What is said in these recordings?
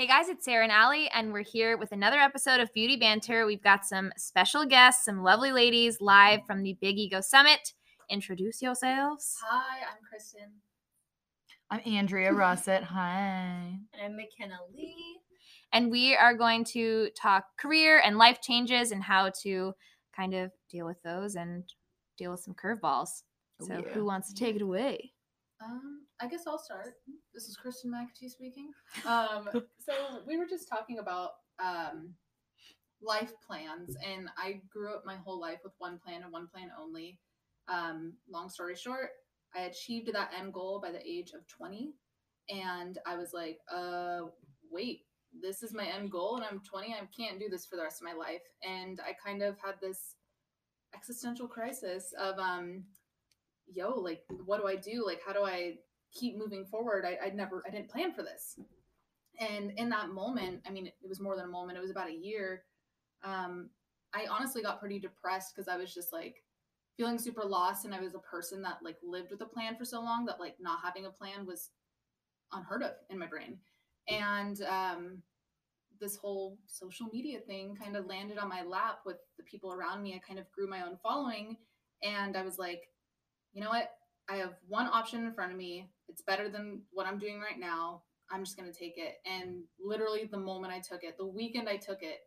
Hey guys, it's Sarah and Allie, and we're here with another episode of Beauty Banter. We've got some special guests, some lovely ladies live from the Big Ego Summit. Introduce yourselves. Hi, I'm Kristen. I'm Andrea Russett. Hi. And I'm McKenna Lee. And we are going to talk career and life changes and how to kind of deal with those and deal with some curveballs. Oh, So, yeah. who wants to take it away? Um, I guess I'll start. This is Kristen McAtee speaking. Um, so we were just talking about um, life plans, and I grew up my whole life with one plan and one plan only. Um, long story short, I achieved that end goal by the age of 20, and I was like, uh, wait, this is my end goal, and I'm 20. I can't do this for the rest of my life. And I kind of had this existential crisis of, um, yo, like, what do I do? Like, how do I keep moving forward? I, I never, I didn't plan for this. And in that moment, I mean, it was more than a moment, it was about a year. Um, I honestly got pretty depressed because I was just like feeling super lost. And I was a person that like lived with a plan for so long that like not having a plan was unheard of in my brain. And um, this whole social media thing kind of landed on my lap with the people around me. I kind of grew my own following. And I was like, you know what? I have one option in front of me. It's better than what I'm doing right now. I'm just going to take it. And literally, the moment I took it, the weekend I took it,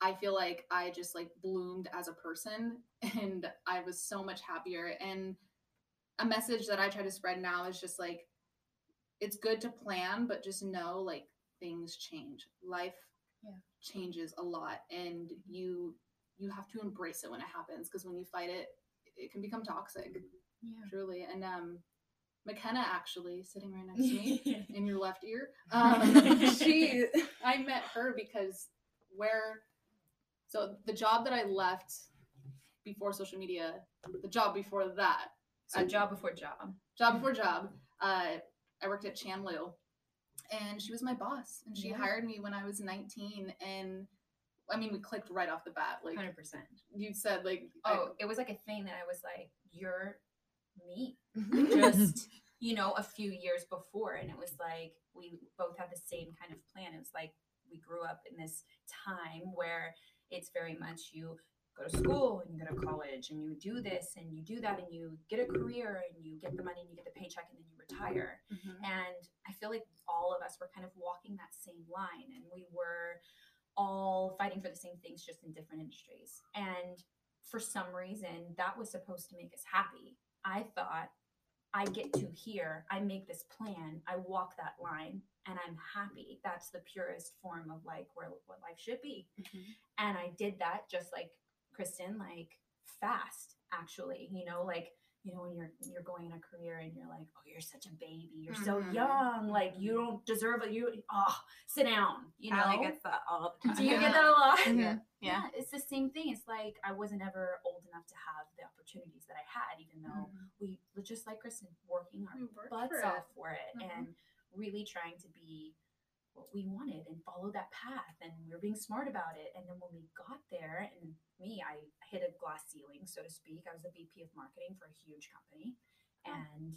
I feel like I just like bloomed as a person and I was so much happier. And a message that I try to spread now is just like, it's good to plan, but just know like things change. Life Yeah. changes a lot and you you have to embrace it when it happens because when you fight it, it can become toxic Yeah. truly. And um, McKenna actually sitting right next to me in your left ear. Um, she, I met her because where, so the job that I left before social media, the job before that, So job before job. job before job, uh, I worked at Chanlu, and she was my boss, and she Yeah. hired me when I was 19, and I mean, we clicked right off the bat. Like Hundred percent. you said, like I- Oh, it was like a thing that I was like, "You're me." Just you know, a few years before, and it was like we both had the same kind of plan. It was like we grew up in this time where it's very much you go to school and you go to college and you do this and you do that and you get a career and you get the money and you get the paycheck and then you retire. Mhm. And I feel like all of us were kind of walking that same line and we were all fighting for the same things, just in different industries. And for some reason, that was supposed to make us happy. I thought, I get to here, I make this plan, I walk that line, and I'm happy. That's the purest form of like where what life should be. Mhm. And I did that just like Kristen, like fast, actually. You know, like you know when you're you're going in a career and you're like, oh, you're such a baby, you're so Mhm. young, like you don't deserve it. You oh, sit down. You know, Allie gets that all the time. do you get that a lot? Mhm. Yeah, it's the same thing. It's like I wasn't ever old enough to have the opportunities that I had, even though we, just like Kristen, working our We butts for off for it Mhm. and really trying to be what we wanted and follow that path. And we were being smart about it. And then when we got there, and me, I hit a glass ceiling, so to speak. I was a VP of marketing for a huge company. And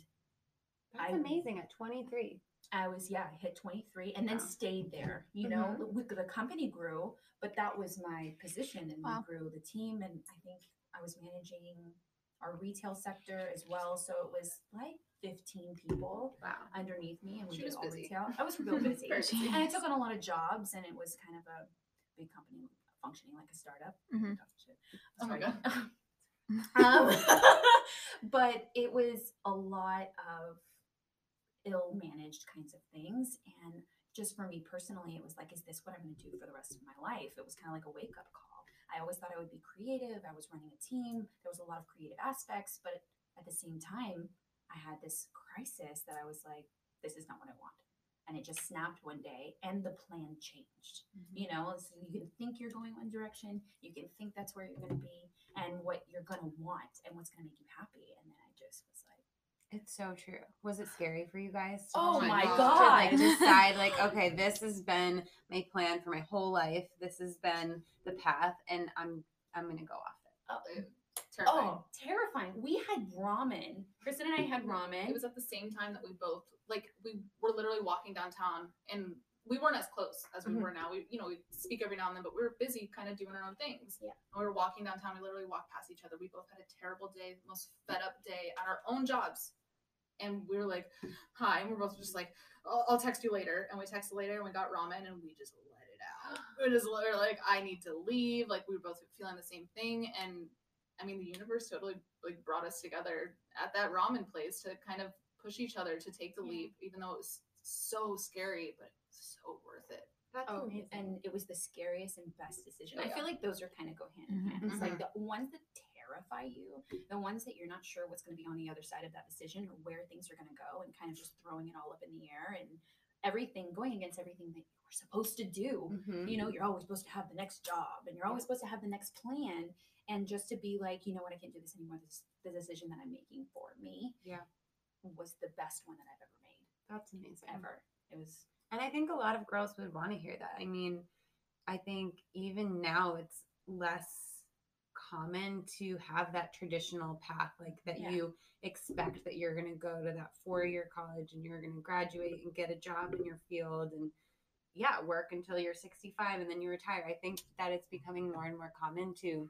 That's I- amazing at 23. I was yeah, I hit 23 and then Wow. stayed there. You know, mm-hmm. the, the company grew, but that was my position, and Wow. we grew the team. And I think I was managing our retail sector as well, so it was like 15 people Wow. underneath me, and we She did all busy. retail. I was real busy, busy. and I took on a lot of jobs, and it was kind of a big company functioning like a startup. Mhm. Shit. Oh my God. um, but it was a lot of ill managed kinds of things. And just for me personally, it was like, is this what I'm going to do for the rest of my life? It was kind of like a wake up call. I always thought I would be creative. I was running a team. There was a lot of creative aspects, but at the same time, I had this crisis that I was like, this is not what I want. And it just snapped one day, and the plan changed mm-hmm. you know so you can think you're going one direction you can think that's where you're going to be and what you're going to want and what's going to make you happy and then i just was like It's so true. Was it scary for you guys? to Oh my to, God. like, decide like, okay, this has been my plan for my whole life. This has been the path, and I'm I'm gonna go off it. oh, Terrifying. oh terrifying we had ramen kristen and i had ramen It was at the same time that we both like we were literally walking downtown and we weren't as close as we Mhm. were now. We, you know, we speak every now and then, but we were busy kind of doing our own things. Yeah. And we were walking downtown. We literally walked past each other. We both had a terrible day, most fed up day at our own jobs. And we were like, hi. And we're both just like, I'll, I'll text you later. And we texted later and we got ramen and we just let it out. We just were like, I need to leave. Like, we were both feeling the same thing. And I mean, the universe totally like brought us together at that ramen place to kind of push each other to take the Yeah. leap, even though it was so scary, but so worth it. That's Oh, amazing. and it was the scariest and best decision. I Yeah. feel like those are kind of go hand in Mhm. hand. It's like Mhm. the ones that terrify you, the ones that you're not sure what's going to be on the other side of that decision or where things are going to go, and kind of just throwing it all up in the air and everything going against everything that you're supposed to do. Mhm. You know, you're always supposed to have the next job, and you're always supposed to have the next plan, and just to be like, you know what, I can't do this anymore. This the decision that I'm making for me, Yeah. was the best one that I've ever made That's amazing. ever. It was And I think a lot of girls would want to hear that. I mean, I think even now it's less common to have that traditional path, like that Yeah. you expect that you're going to go to that four year college and you're going to graduate and get a job in your field and, yeah, work until you're 65 and then you retire. I think that it's becoming more and more common to,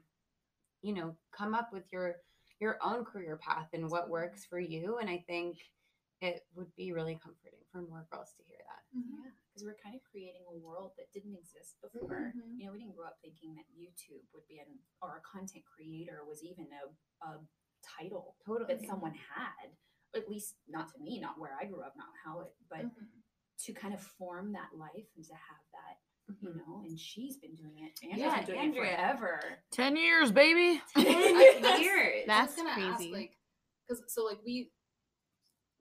you know, come up with your your own career path and what works for you. And I think it would be really comforting for more girls to hear that. Yeah, because we're kind of creating a world that didn't exist before. Mhm. You know, we didn't grow up thinking that YouTube would be an or a content creator was even a, a title Totally. that someone had. At least not to me, not where I grew up, not how it, but Mhm. to kind of form that life and to have that, you Mhm. know. And she's been doing it. Andrea's Yeah, been doing Andrea. it forever. 10 years, baby. Ten years. I That's gonna ask, crazy. like, because so like we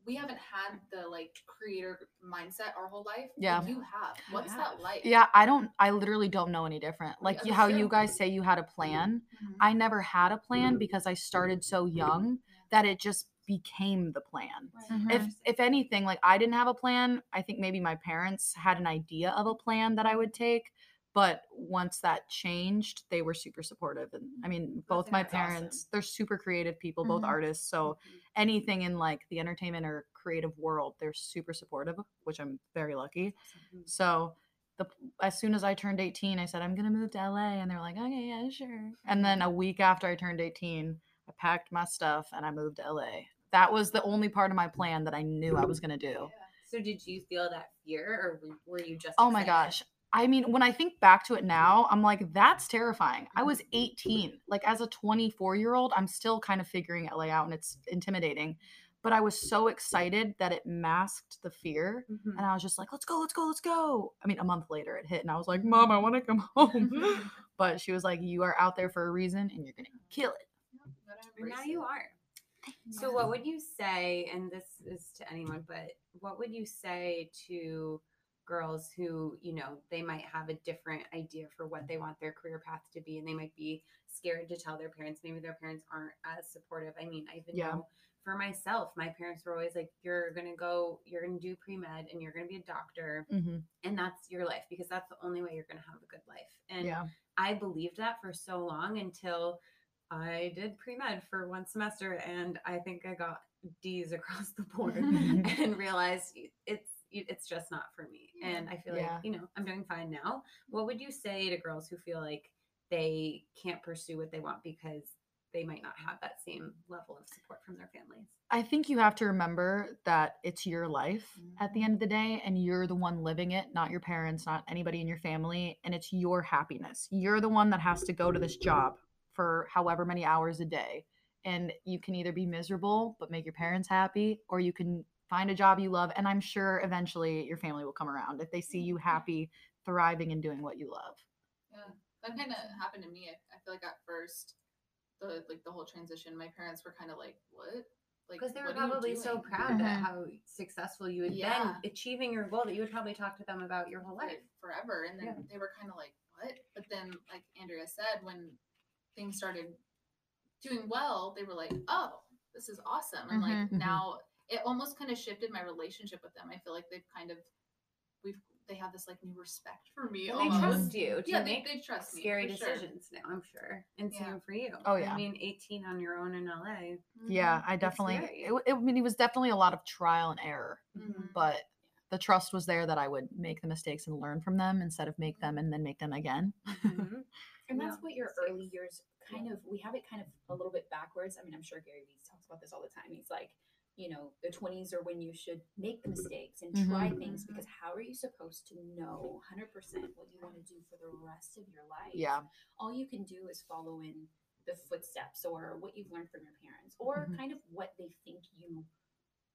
we haven't had the like creator mindset our whole life. but Yeah. you have. What's have. that like? Yeah, I don't, I literally don't know any different. Like Yeah, how true. you guys say you had a plan. Mhm. I never had a plan because I started so young that it just became the plan. Mhm. If if anything, like I didn't have a plan, I think maybe my parents had an idea of a plan that I would take. But once that changed, they were super supportive. And I mean, both think my that's awesome. parents, they're super creative people, both Mhm. artists. So anything in like the entertainment or creative world, they're super supportive, which I'm very lucky. So the as soon as I turned 18, I said I'm gonna move to LA, and they're like, okay, yeah, sure. And then a week after I turned 18, I packed my stuff and I moved to LA. That was the only part of my plan that I knew I was gonna do. So did you feel that fear or were you just Oh my gosh. I mean, when I think back to it now, I'm like, that's terrifying. I was 18. Like, as a 24 year old, I'm still kind of figuring LA out and it's intimidating. But I was so excited that it masked the fear. Mhm. And I was just like, let's go, let's go, let's go. I mean, a month later it hit, and I was like, Mom, I want to come home. but she was like, You are out there for a reason and you're going to kill it. Now you are. So what would you say, and this is to anyone, but what would you say to girls who, you know, they might have a different idea for what they want their career path to be and they might be scared to tell their parents, maybe their parents aren't as supportive. I mean, I even Yeah. know for myself, my parents were always like, You're gonna go, you're gonna do pre med and you're gonna be a doctor Mm-hmm. and that's your life because that's the only way you're gonna have a good life. And Yeah. I believed that for so long until I did pre med for one semester and I think I got D's across the board and realized it's it's just not for me. And I feel Yeah. like, you know, I'm doing fine now. What would you say to girls who feel like they can't pursue what they want because they might not have that same level of support from their families? I think you have to remember that it's your life at the end of the day, and you're the one living it, not your parents, not anybody in your family, and it's your happiness. You're the one that has to go to this job for however many hours a day. And you can either be miserable but make your parents happy, or you can find a job you love. And I'm sure eventually your family will come around if they see you happy, thriving, and doing what you love. Yeah, that kind of happened to me. I, I feel like at first, the like the whole transition, my parents were kind of like, "What?" Like Because they were what are you probably so doing?" proud Mhm. at how successful you had Yeah. been achieving your goal that you would probably talk to them about your whole for- life. forever. And then Yeah. they were kind of like, what? But then, like Andrea said, when things started doing well, they were like, oh, this is awesome. And Mhm, like mhm. now it almost kind of shifted my relationship with them. I feel like they've kind of, we've, they have this like new respect for me. And they trust you to Yeah, they, make they trust me. scary for sure. decisions now, I'm sure. And Yeah. same for you. Oh, yeah. I mean, 18 on your own in LA. Yeah, Mhm, I definitely, it, it, I mean, it was definitely a lot of trial and error, mhm. but the trust was there that I would make the mistakes and learn from them instead of make them and then make them again. And Yeah. that's what your early years kind of we have it kind of a little bit backwards. I mean, I'm sure Gary Vee talks about this all the time. He's like, you know, the 20s are when you should make the mistakes and try things Mhm. because how are you supposed to know 100% what you want to do for the rest of your life? Yeah. All you can do is follow in the footsteps or what you've learned from your parents or Mhm. kind of what they think you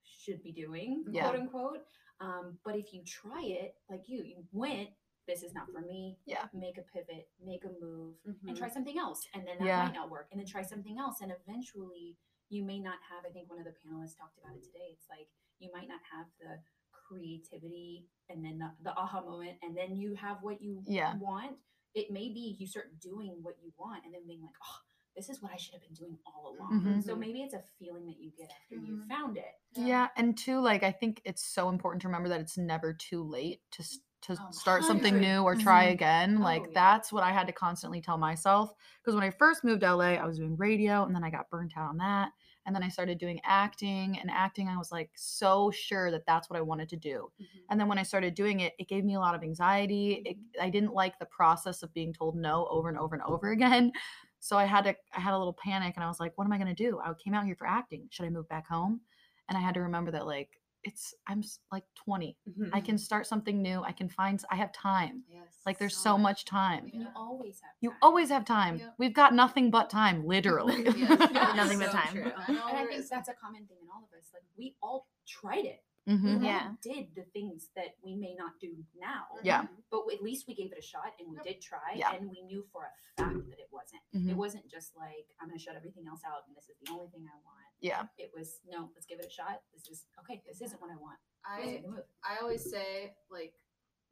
should be doing, Yeah. quote unquote. Um, but if you try it, like you, you went, this is not for me. Yeah. Make a pivot, make a move, and Mhm. try something else. And then that Yeah. might not work. And then try something else. And eventually you may not have, I think one of the panelists talked about it today. It's like you might not have the creativity and then the, the aha moment, and then you have what you Yeah. want. It may be you start doing what you want and then being like, oh, this is what I should have been doing all along. Mhm. So maybe it's a feeling that you get after you Mhm. found it. Yeah, and two, like I think it's so important to remember that it's never too late to to Oh, start something new or try again. Oh, Like yeah. that's what I had to constantly tell myself because when I first moved to LA, I was doing radio and then I got burnt out on that. And then I started doing acting and acting I was like so sure that that's what I wanted to do. Mhm. And then when I started doing it, it gave me a lot of anxiety. It, I didn't like the process of being told no over and over and over again. So I had to I had a little panic and I was like, what am I going to do? I came out here for acting. Should I move back home? And I had to remember that like it's I'm like 20. Mhm. I can start something new. I can find I have time. Yes. Like there's so much time. And you always have You time. always have time. Yep. We've got nothing but time, literally. Yes. Nothing but time. true. And I think that's a common thing in all of us. Like we all tried it. Mhm. We Yeah. did the things that we may not do now. Yeah. But at least we gave it a shot and we did try Yeah. and we knew for a fact that it wasn't. It Mhm. wasn't just like I'm gonna shut everything else out and this is the only thing I want. Yeah. It was no, let's give it a shot. This is okay, this isn't what I want. I make the move. I always say like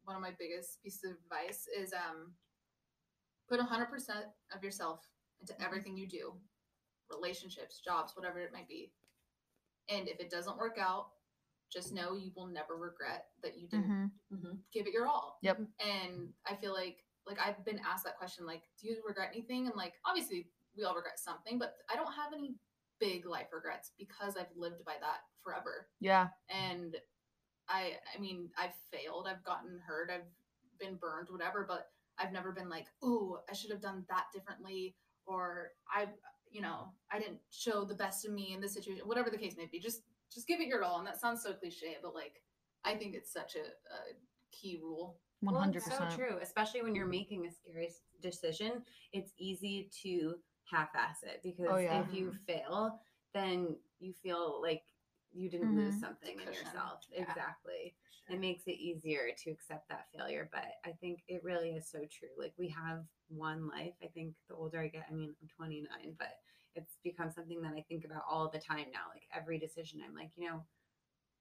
one of my biggest pieces of advice is um put 100% of yourself into everything you do relationships jobs whatever it might be and if it doesn't work out just know you will never regret that you didn't Mhm. give it your all Yep. and i feel like like i've been asked that question like do you regret anything and like obviously we all regret something but i don't have any big life regrets because i've lived by that forever Yeah. and i i mean i've failed i've gotten hurt i've been burned whatever but i've never been like oh i should have done that differently or i you know i didn't show the best of me in this situation whatever the case may be just just give it your all and that sounds so cliche but like i think it's such a, a key rule One hundred it's So percent. true, especially when you're mm-hmm. making a scary decision. It's easy to half-ass it because Oh, yeah. if you fail, then you feel like you didn't lose Mhm. something in yourself. Yeah. Exactly. It makes it easier to accept that failure. But I think it really is so true. Like we have one life. I think the older I get, I mean, I'm 29, but it's become something that I think about all the time now. Like every decision, I'm like, you know,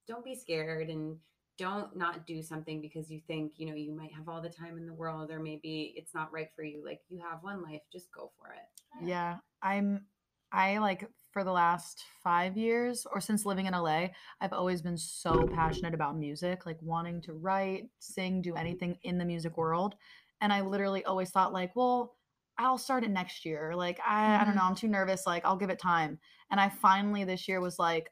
don't be scared and don't not do something because you think, you know, you might have all the time in the world or maybe it's not right for you. Like you have one life, just go for it. Yeah, I'm I like for the last 5 years or since living in LA, I've always been so passionate about music, like wanting to write, sing, do anything in the music world. And I literally always thought like, well, I'll start it next year. Like I, I don't know, mm-hmm. I'm too nervous, like I'll give it time. And I finally this year was like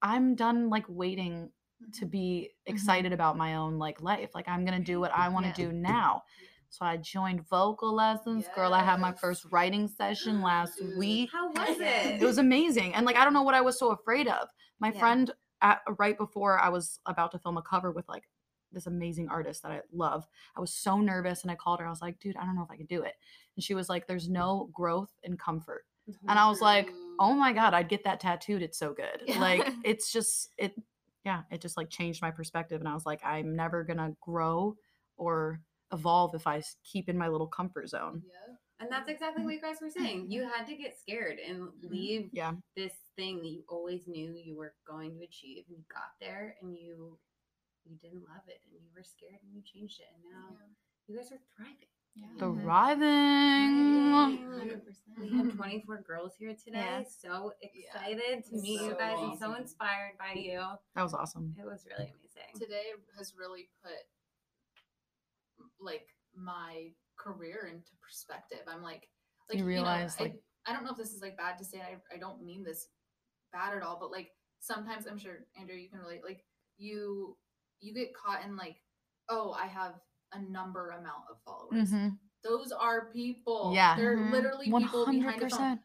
I'm done like waiting to be mm-hmm. excited about my own like life. Like I'm to do what I want to Yeah. do now. So I joined vocal lessons. Girl, I had my first writing session last week. How was it? It was amazing. And like I don't know what I was so afraid of. My Yeah. friend at right before I was about to film a cover with like this amazing artist that I love. I was so nervous and I called her. I was like, "Dude, I don't know if I could do it." And she was like, "There's no growth in comfort." And I was like, mm-hmm. "Oh my god, I'd get that tattooed. It's so good." Like it's just it yeah, it just like changed my perspective and I was like, "I'm never going to grow or evolve if I keep in my little comfort zone." yeah And that's exactly what you guys were saying. You had to get scared and mm-hmm, leave Yeah. this thing that you always knew you were going to achieve and you got there and you you didn't love it and you were scared and you changed it and now you guys are thriving. Yeah. Mhm. Thriving. We have 24 girls here today. Yeah. So Yeah. excited to It's meet you so guys and so inspired by you. That was awesome. It was really amazing. today has really put like my career into perspective. I'm like, like You realize, know, like- I, I don't know if this is like bad to say. I I don't mean this bad at all, but like sometimes I'm sure Andrew you can relate. Like you you get caught in like, oh, I have a number amount of followers. Mhm. Those are people. Yeah. They're Mhm. literally One people hundred behind the phone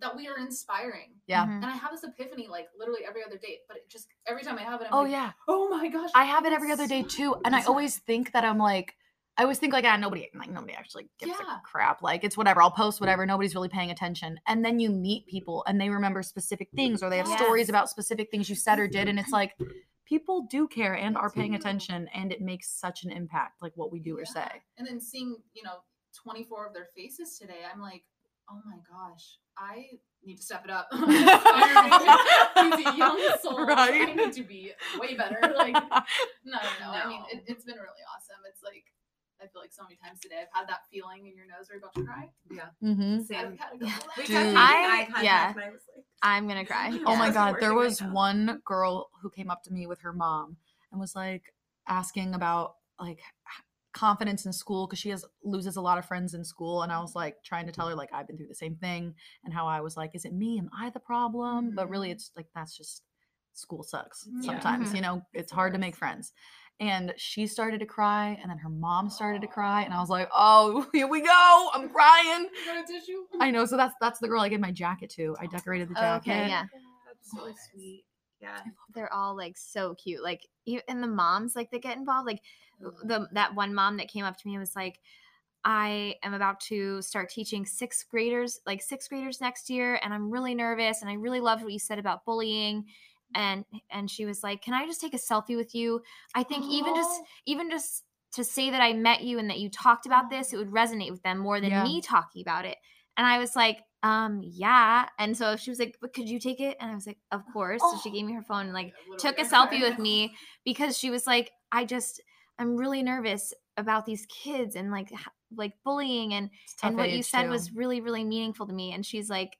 that we are inspiring. Yeah. Mhm. And I have this epiphany like literally every other day, but it just every time I have it, I'm Oh like, yeah. oh my gosh. I have it every other day too, and I always think that I'm like, I always think like, ah, nobody, like nobody actually gives Yeah. a crap. Like it's whatever. I'll post whatever. Nobody's really paying attention. And then you meet people, and they remember specific things, or they have Yes. stories about specific things you said or did, and it's like, people do care and are paying attention, and it makes such an impact, like what we do or say. And then seeing, you know, 24 of their faces today, I'm like, oh my gosh, I need to step it up. I'm inspiring these young souls. I need to be way better. Like, no, no, no. I mean, it, it's been really awesome. It's like, I feel like so many times today I've had that feeling in your nose where you're about to cry. Yeah. Mm-hmm. Same. I've had a couple We of Dude. kept making I- yeah. I was like, I'm gonna cry. Oh my god, there was one girl who came up to me with her mom and was like asking about like confidence in school because she has loses a lot of friends in school and I was like trying to tell her like I've been through the same thing and how I was like is it me? Am I the problem? But really Mhm. it's like that's just school sucks sometimes Mhm. you know? It's hard to make friends and she started to cry and then her mom started to cry and I was like oh here we go I'm crying You got a tissue? I know so that's that's the girl I gave my jacket to I decorated the oh, jacket Okay, yeah. That's so Nice. sweet. Yeah. They're all like so cute. Like e- and the moms like they get involved. Like oh, the that one mom that came up to me and was like, I am about to start teaching sixth graders, like sixth graders next year, and I'm really nervous. And I really loved what you said about bullying. And and she was like, Can I just take a selfie with you? I think even just Oh. even just to say that I met you and that you talked about this, it would resonate with them more than Yeah. me talking about it. And I was like, um, yeah. And so she was like, but could you take it? And I was like, of course. So she Oh. gave me her phone and like took a selfie with me because she was like, I just I'm really nervous about these kids and like like bullying and It's a tough and what you said too. was really really meaningful to me and she's like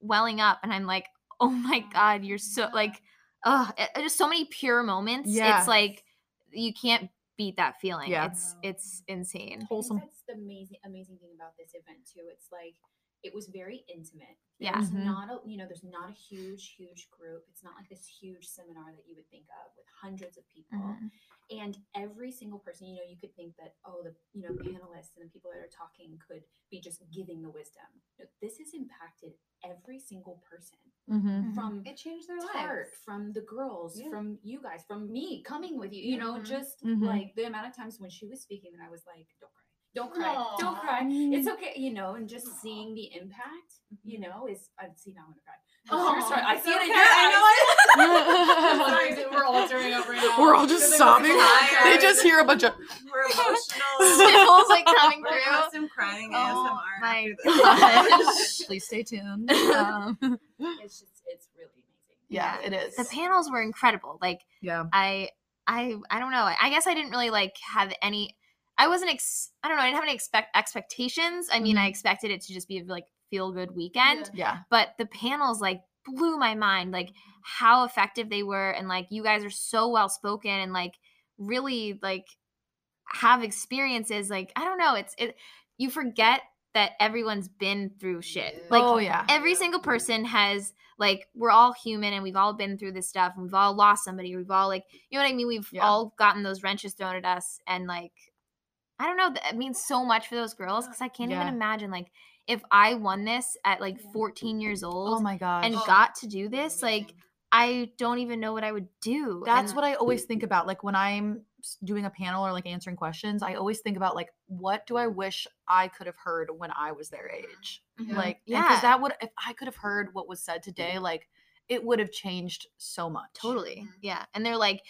welling up and I'm like, "Oh my god, you're so like oh, just so many pure moments. Yeah. It's like you can't beat that feeling. Yeah. It's it's insane. I Wholesome. that's the amazing amazing thing about this event too. It's like it was very intimate. Yeah. There's Mhm. not a you know, there's not a huge, huge group. It's not like this huge seminar that you would think of with hundreds of people. Mhm. And every single person, you know, you could think that, oh, the you know, panelists and the people that are talking could be just giving the wisdom. No, this has impacted every single person Mhm. from It changed their Tarte, lives. from the girls, Yeah. from you guys, from me coming with you. You know, Mhm. just Mhm. like the amount of times when she was speaking that I was like, don't cry. Don't cry. Don't cry. It's okay, you know, and just seeing the impact, you Mm-hmm. know, is I see now I'm gonna cry. Aw, You're sorry. I it's see it in okay. your eyes. Sorry, dude, we're all tearing up right now. We're all just sobbing. They just hear a bunch of We're emotional. Sniffles, like, coming We're through. have some crying Oh ASMR. my after gosh. please stay tuned. Um, It's just it's really amazing. yeah, it is. The panels were incredible. Like yeah. I I I don't know. I guess I didn't really like have any I wasn't ex I don't know, I didn't have any expect expectations. I mean, I mm-hmm. expected it to just be a like feel good weekend, Yeah. but the panels like blew my mind like how effective they were and like you guys are so well spoken and like really like have experiences like I don't know, it's it you forget that everyone's been through shit. Like oh yeah. every single person has like we're all human and we've all been through this stuff and we've all lost somebody we've all like you know what i mean we've Yeah. all gotten those wrenches thrown at us and like i don't know that means so much for those girls because i can't Yeah. even imagine like if i won this at like 14 years old. Oh my gosh. and Oh, got to do this like i don't even know what i would do That's and- what I always think about. Like when I'm doing a panel or like answering questions, I always think about like what do I wish I could have heard when I was their age. Yeah. Like Yeah. because that would if I could have heard what was said today, like it would have changed so much. Totally. Mhm. Yeah. And they're like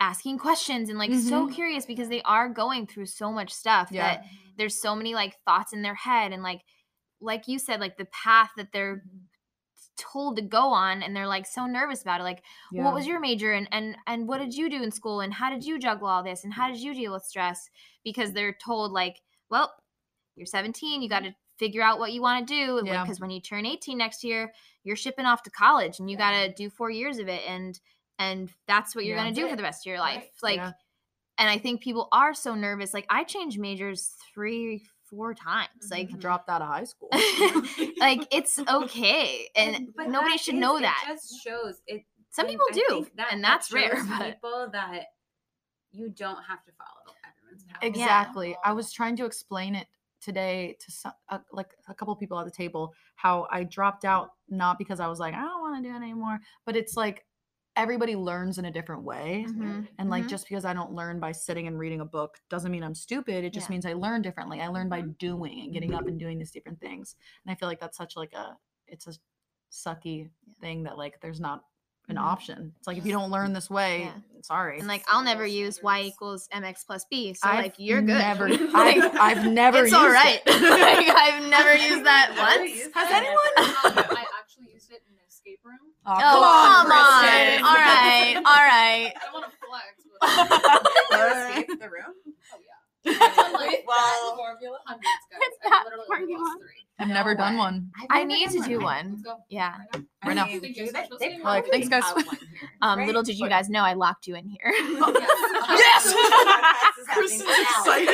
asking questions and like so Mhm. curious because they are going through so much stuff Yeah. that there's so many like thoughts in their head and like like you said like the path that they're told to go on and they're like so nervous about it like what was your major and and and what did you do in school and how did you juggle all this and how did you deal with stress because they're told like well you're 17 you got to figure out what you want to do Yeah. because when you turn 18 next year you're shipping off to college and you got to do 4 years of it and and that's what you're Yeah. going to do That's for the rest of your Right. life like Yeah. and i think people are so nervous like i changed majors 3 4 times like I dropped out of high school. like it's okay and But nobody should is- know it that just shows it. some and people I do that- and that that's rare but people that you don't have to follow everyone's path. Exactly. I was trying to explain it today to some, uh, like a couple people at the table how I dropped out not because I was like I don't want to do it anymore, but it's like everybody learns in a different way. Mhm. And like Mhm. just because I don't learn by sitting and reading a book doesn't mean I'm stupid. It just Yeah. means I learn differently. I learn by doing and getting up and doing these different things. And I feel like that's such like a it's a sucky thing that like there's not an Mhm. option. It's like if you don't learn this way, Yeah. sorry. And like I'll never use y equals mx plus b. So I've like you're good. Never, Like, I've, I've never it's used all right. it. like I've never used that once. Has anyone? I actually used it in an escape room. Oh, Oh, come on. Kristen. All right. All right. I don't want to flex, but You Alright. escaped the room. oh yeah. like, Well- formula hundreds, guys. It's I that literally only formula. lost three. I've No never done way. one. I need to do Let's one. Yeah. Right now. I Right now. mean, do you're they, they to probably? Thanks, guys. here, Um, right? little did you guys know I locked you in here. Yes! Podcast is Kristen's excited.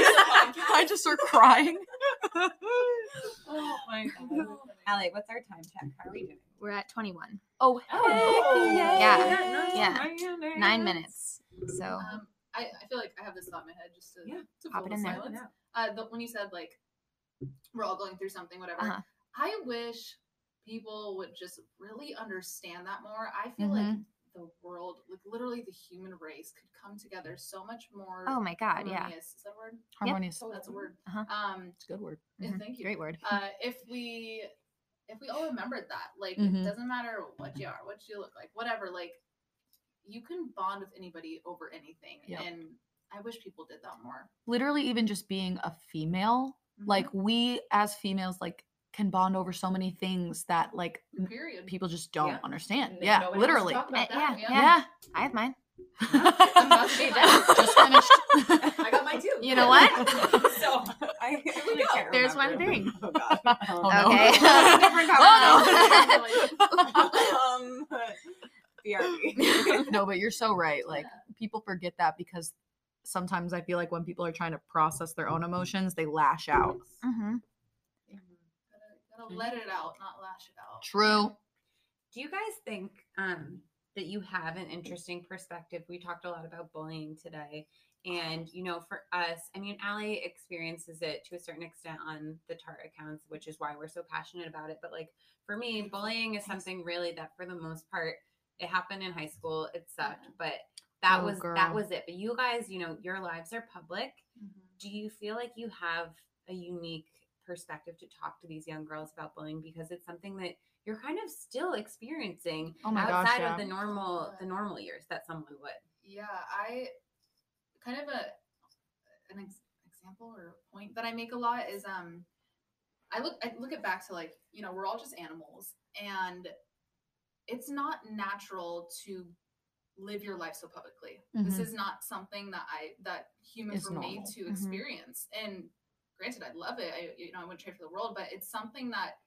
I just start crying. Oh my god. Allie, what's our time check? How are we doing? We're at 21. Oh, Oh, Yeah. Yeah. Nine minutes. So Um, I, I feel like I have this thought in my head just to, Yeah. to Pop fill it the in there. silence. Uh, the, when you said like we're all going through something, whatever. Uh-huh. I wish people would just really understand that more. I feel like Mm-hmm. the world, like literally the human race, could come together so much more. oh my god, yeah. harmonious. Is that a word? harmonious. That's a word. Uh-huh. Um, It's a good word. yeah, Mhm. thank you. Great word. Uh, if we if we all remembered that, like Mhm. it doesn't matter what you are, what you look like, whatever, like you can bond with anybody over anything. Yep. And I wish people did that more. Literally, even just being a female, Mhm. like we as females, like can bond over so many things that like period. people just don't Yeah. understand. N- Yeah, nobody wants to literally. talk Uh, that. yeah, yeah. Yeah. I have mine. I'm about to do that. Just finished. I got mine too. You know what? so I we go. There's remember. one thing. Oh god. Oh, no. Okay. Different Oh, conversation. um, BRB. no, but you're so right. Like people forget that because sometimes I feel like when people are trying to process their own emotions, they lash out. hmm Gotta, gotta let it out, not lash it out. True. Do you guys think um, that you have an interesting perspective? We talked a lot about bullying today. And, you know, for us, I mean, Allie experiences it to a certain extent on the Tarte accounts, which is why we're so passionate about it. But, like, for me, bullying is something really that, for the most part, it happened in high school. It sucked, but that Oh, was that was it. But you guys, you know, your lives are public. Mm-hmm. Do you feel like you have a unique perspective to talk to these young girls about bullying because it's something that you're kind of still experiencing Oh my outside gosh, yeah. of the normal the normal years that someone would. Yeah, I kind of a an ex- example or point that I make a lot is um I look I look it back to like, you know, we're all just animals and it's not natural to live your life so publicly. This Mhm. is not something that I that humans Is were made normal. to Mhm. experience. And granted, I love it. I you know, I wouldn't trade for the world, but it's something that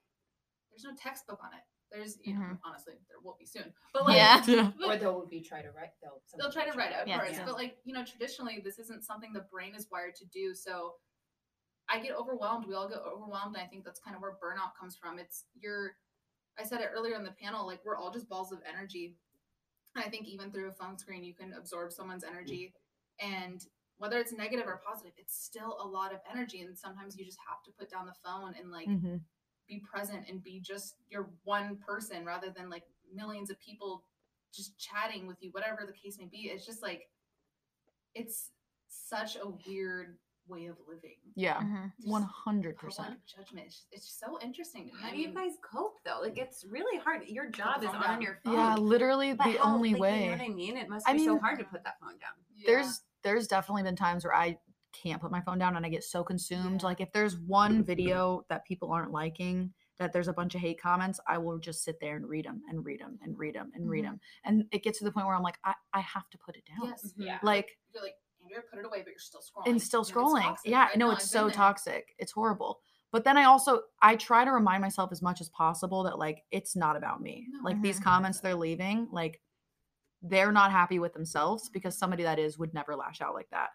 there's no textbook on it. There's you know, Mhm. honestly, there will be soon. But like Yeah. Yeah. but- or they'll be try to write. They'll they'll try to write it, of Yeah. course. Yeah. But like, you know, traditionally this isn't something the brain is wired to do. So I get overwhelmed. We all get overwhelmed. And I think that's kind of where burnout comes from. It's you're I said it earlier in the panel, like we're all just balls of energy. And I think even through a phone screen you can absorb someone's energy. And whether it's negative or positive, it's still a lot of energy. And sometimes you just have to put down the phone and like Mhm. Be present and be just your one person rather than like millions of people just chatting with you, whatever the case may be. It's just like it's such a weird way of living. Yeah. Mhm. One hundred poetic percent. judgment. It's, it's so interesting. How do you guys cope though? Like it's really hard. Your job is on down. your phone. Yeah, literally But the how- only like, way. You know what I mean? It must I be so hard to put that phone down. yeah. there's there's definitely been times where I can't put my phone down and I get so consumed. Like if there's one video that people aren't liking, that there's a bunch of hate comments, I will just sit there and read them and read them and read them and read Mhm. them. And it gets to the point where I'm like, I, I have to put it down. yes, Yeah. Like you're like Andrea, put it away, but you're still scrolling. and still You know, it's scrolling. toxic, yeah, right? no, No, it's so there. toxic. It's horrible. But then I also I try to remind myself as much as possible that like it's not about me. No, like these comments they're leaving, like they're not happy with themselves because somebody that is would never lash out like that.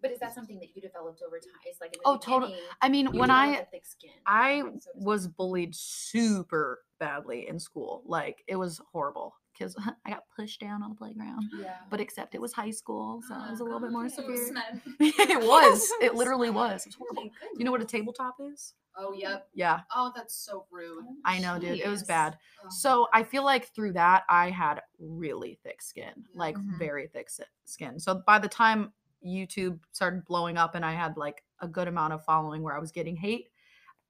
But is that something that you developed over time? It's like in the Oh, totally. I mean, when I thick skin. I so was bullied super badly in school. Like it was horrible because I got pushed down on the playground. yeah. But except it was high school, so it was a Oh, little bit more gosh, it was severe. SMED. it was. It literally was. It was horrible. You know what a tabletop is? Oh, yep. Yeah, Oh, that's so rude. I know, dude. It was bad. Oh. So I feel like through that, I had really thick skin, like Mhm. very thick skin. So by the time YouTube started blowing up and I had like a good amount of following where I was getting hate,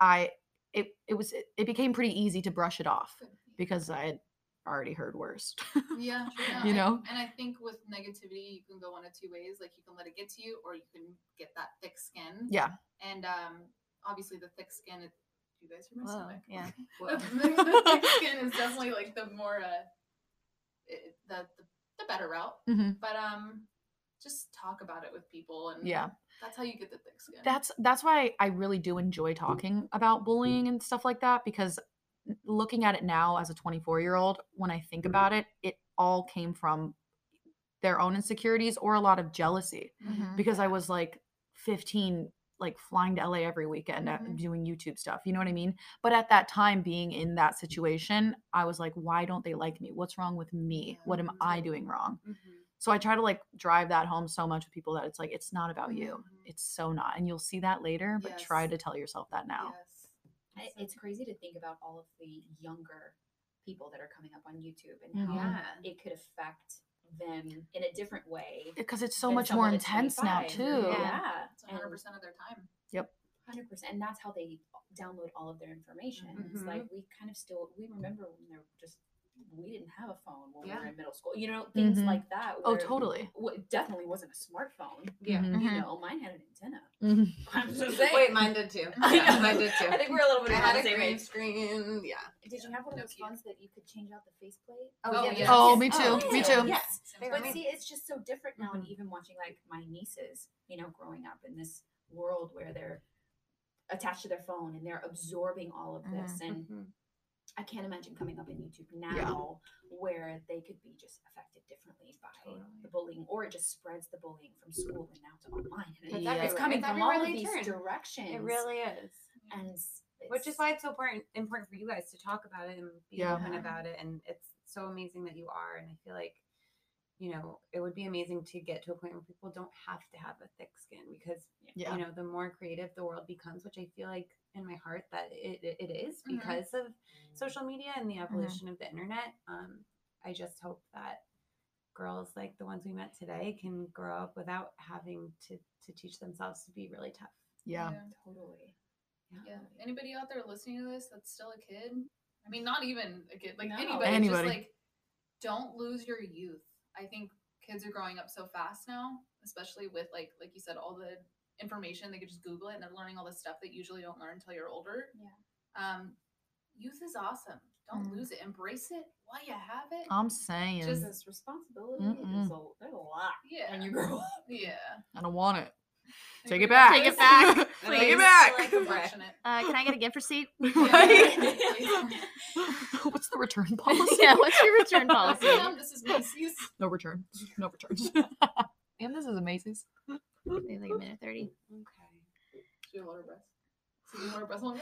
I it it was it became pretty easy to brush it off because I had already heard worse. Yeah, yeah, You I- know? And I think with negativity, you can go one of two ways. Like you can let it get to you, or you can get that thick skin. yeah. And um, obviously, the thick skin. It, you guys hear my Whoa, stomach? yeah. the, the thick skin is definitely like the more uh, it, the, the the better route. hmm But um, just talk about it with people, and Yeah. that's how you get the thick skin. That's that's why I really do enjoy talking about bullying and stuff like that because looking at it now as a 24 year old, when I think about it, it all came from their own insecurities or a lot of jealousy Mhm. because I was like 15 like flying to LA every weekend at Mhm. doing YouTube stuff. You know what I mean? But at that time being in that situation, I was like why don't they like me? What's wrong with me? What am I doing wrong? Mhm. So I try to like drive that home so much with people that it's like it's not about you. Mhm. It's so not. And you'll see that later, but try to tell yourself that now. Yes. It's crazy to think about all of the younger people that are coming up on YouTube and how Yeah. it could affect them in a different way. Because it's so much more intense now too. Yeah. It's 100 percent of their time. yep Hundred percent, and that's how they download all of their information. It's Mhm. like we kind of still we remember when they're just we didn't have a phone when we were in middle school. You know, things Mhm. like that. Oh, totally. w- It definitely wasn't a smartphone. Yeah. Mhm. You Mhm. know, mine had an antenna. Mhm. I'm just saying. Wait, mine did too. I Yeah, know. mine did too. I think we're a little bit I on had the a same green page. screen. Yeah. Did you have one of those phones that you could change out the faceplate? Oh, yeah. yes. Oh, me too. Oh, Me too. Yes. But see, it's just so different now, and Mhm. even watching like my nieces, you know, growing up in this world where they're attached to their phone and they're absorbing all of this, and Mhm. I can't imagine coming up in YouTube now where they could be just affected differently by Totally. the bullying, or it just spreads the bullying from school and now to online. And It's it's, Yeah. it's coming It's from all everywhere of they these turn. directions. It really is. and Which is why it's so important important for you guys to talk about it and be Yeah. open about it. And it's so amazing that you are. And I feel like, you know, it would be amazing to get to a point where people don't have to have a thick skin because Yeah. you know, the more creative the world becomes, which I feel like in my heart that it, it, it is Mhm. because of social media and the evolution of the internet. Um, I just hope that girls like the ones we met today can grow up without having to, to teach themselves to be really tough. Yeah. totally. Yeah. Anybody out there listening to this that's still a kid? I mean, not even a kid, like No. anybody. Anybody. Just like, don't lose your youth. I think kids are growing up so fast now, especially with like, like you said, all the information. They could just Google it, and they're learning all this stuff that usually don't learn until you're older. Yeah. Um, youth is awesome. Don't Mm. lose it. Embrace it while you have it. I'm saying Just- This responsibility Mm-mm. is a, there's a lot yeah. when you grow up. yeah. I don't want it. Take it back. Take it else? back, Take it back. Uh, can I get a gift receipt? What's the return policy? yeah, what's your return policy? Ma'am, this is Macy's. No return. No returns. and this is a Macy's. Maybe like a minute 30. Okay. Should we hold our breath? Should we hold our breath longer?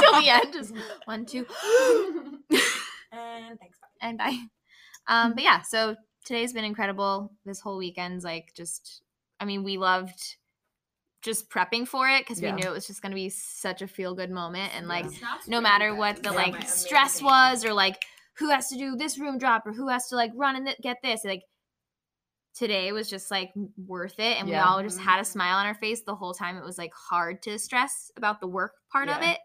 Till the end. Just one, two, And thanks. Bye. and bye. Um, but yeah, so today's been incredible. This whole weekend's like just, I mean, we loved just prepping for it because Yeah. we knew it was just going to be such a feel good moment. And like, Snaps no matter what the guys. like stress was or like who has to do this room drop or who has to like run and th- get this like today was just like worth it and Yeah. we all just had a smile on our face the whole time it was like hard to stress about the work part of it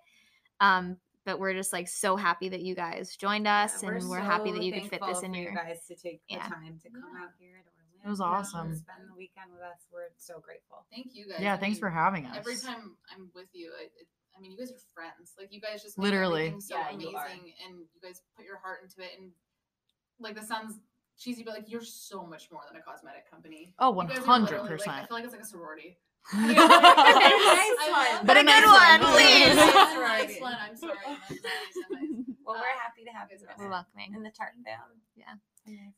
um but we're just like so happy that you guys joined us Yeah, and we're, happy that you could fit this in for your you guys to take the Yeah. time to come Yeah. out here to Orlando. It was and awesome. Spend the weekend with us. We're so grateful. Thank you guys. Yeah, I thanks mean, for having us. Every time I'm with you, I, it, I mean, you guys are friends. Like you guys just Literally. so Yeah, amazing, are. and you guys put your heart into it. And like this sounds cheesy, but like you're so much more than a cosmetic company. Oh, You one guys are hundred literally, I feel like it's like a sorority. Nice I one. But a that. good one please. nice Sorority. one. I'm sorry. I'm nice, I'm nice. Well, Uh, we're happy to have you You're guys we're welcoming in the tartan fam. Yeah.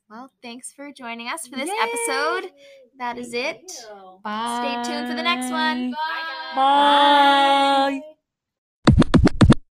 Well, thanks for joining us for this episode. That is it. You. Bye. Stay tuned for the next one. Bye. Bye.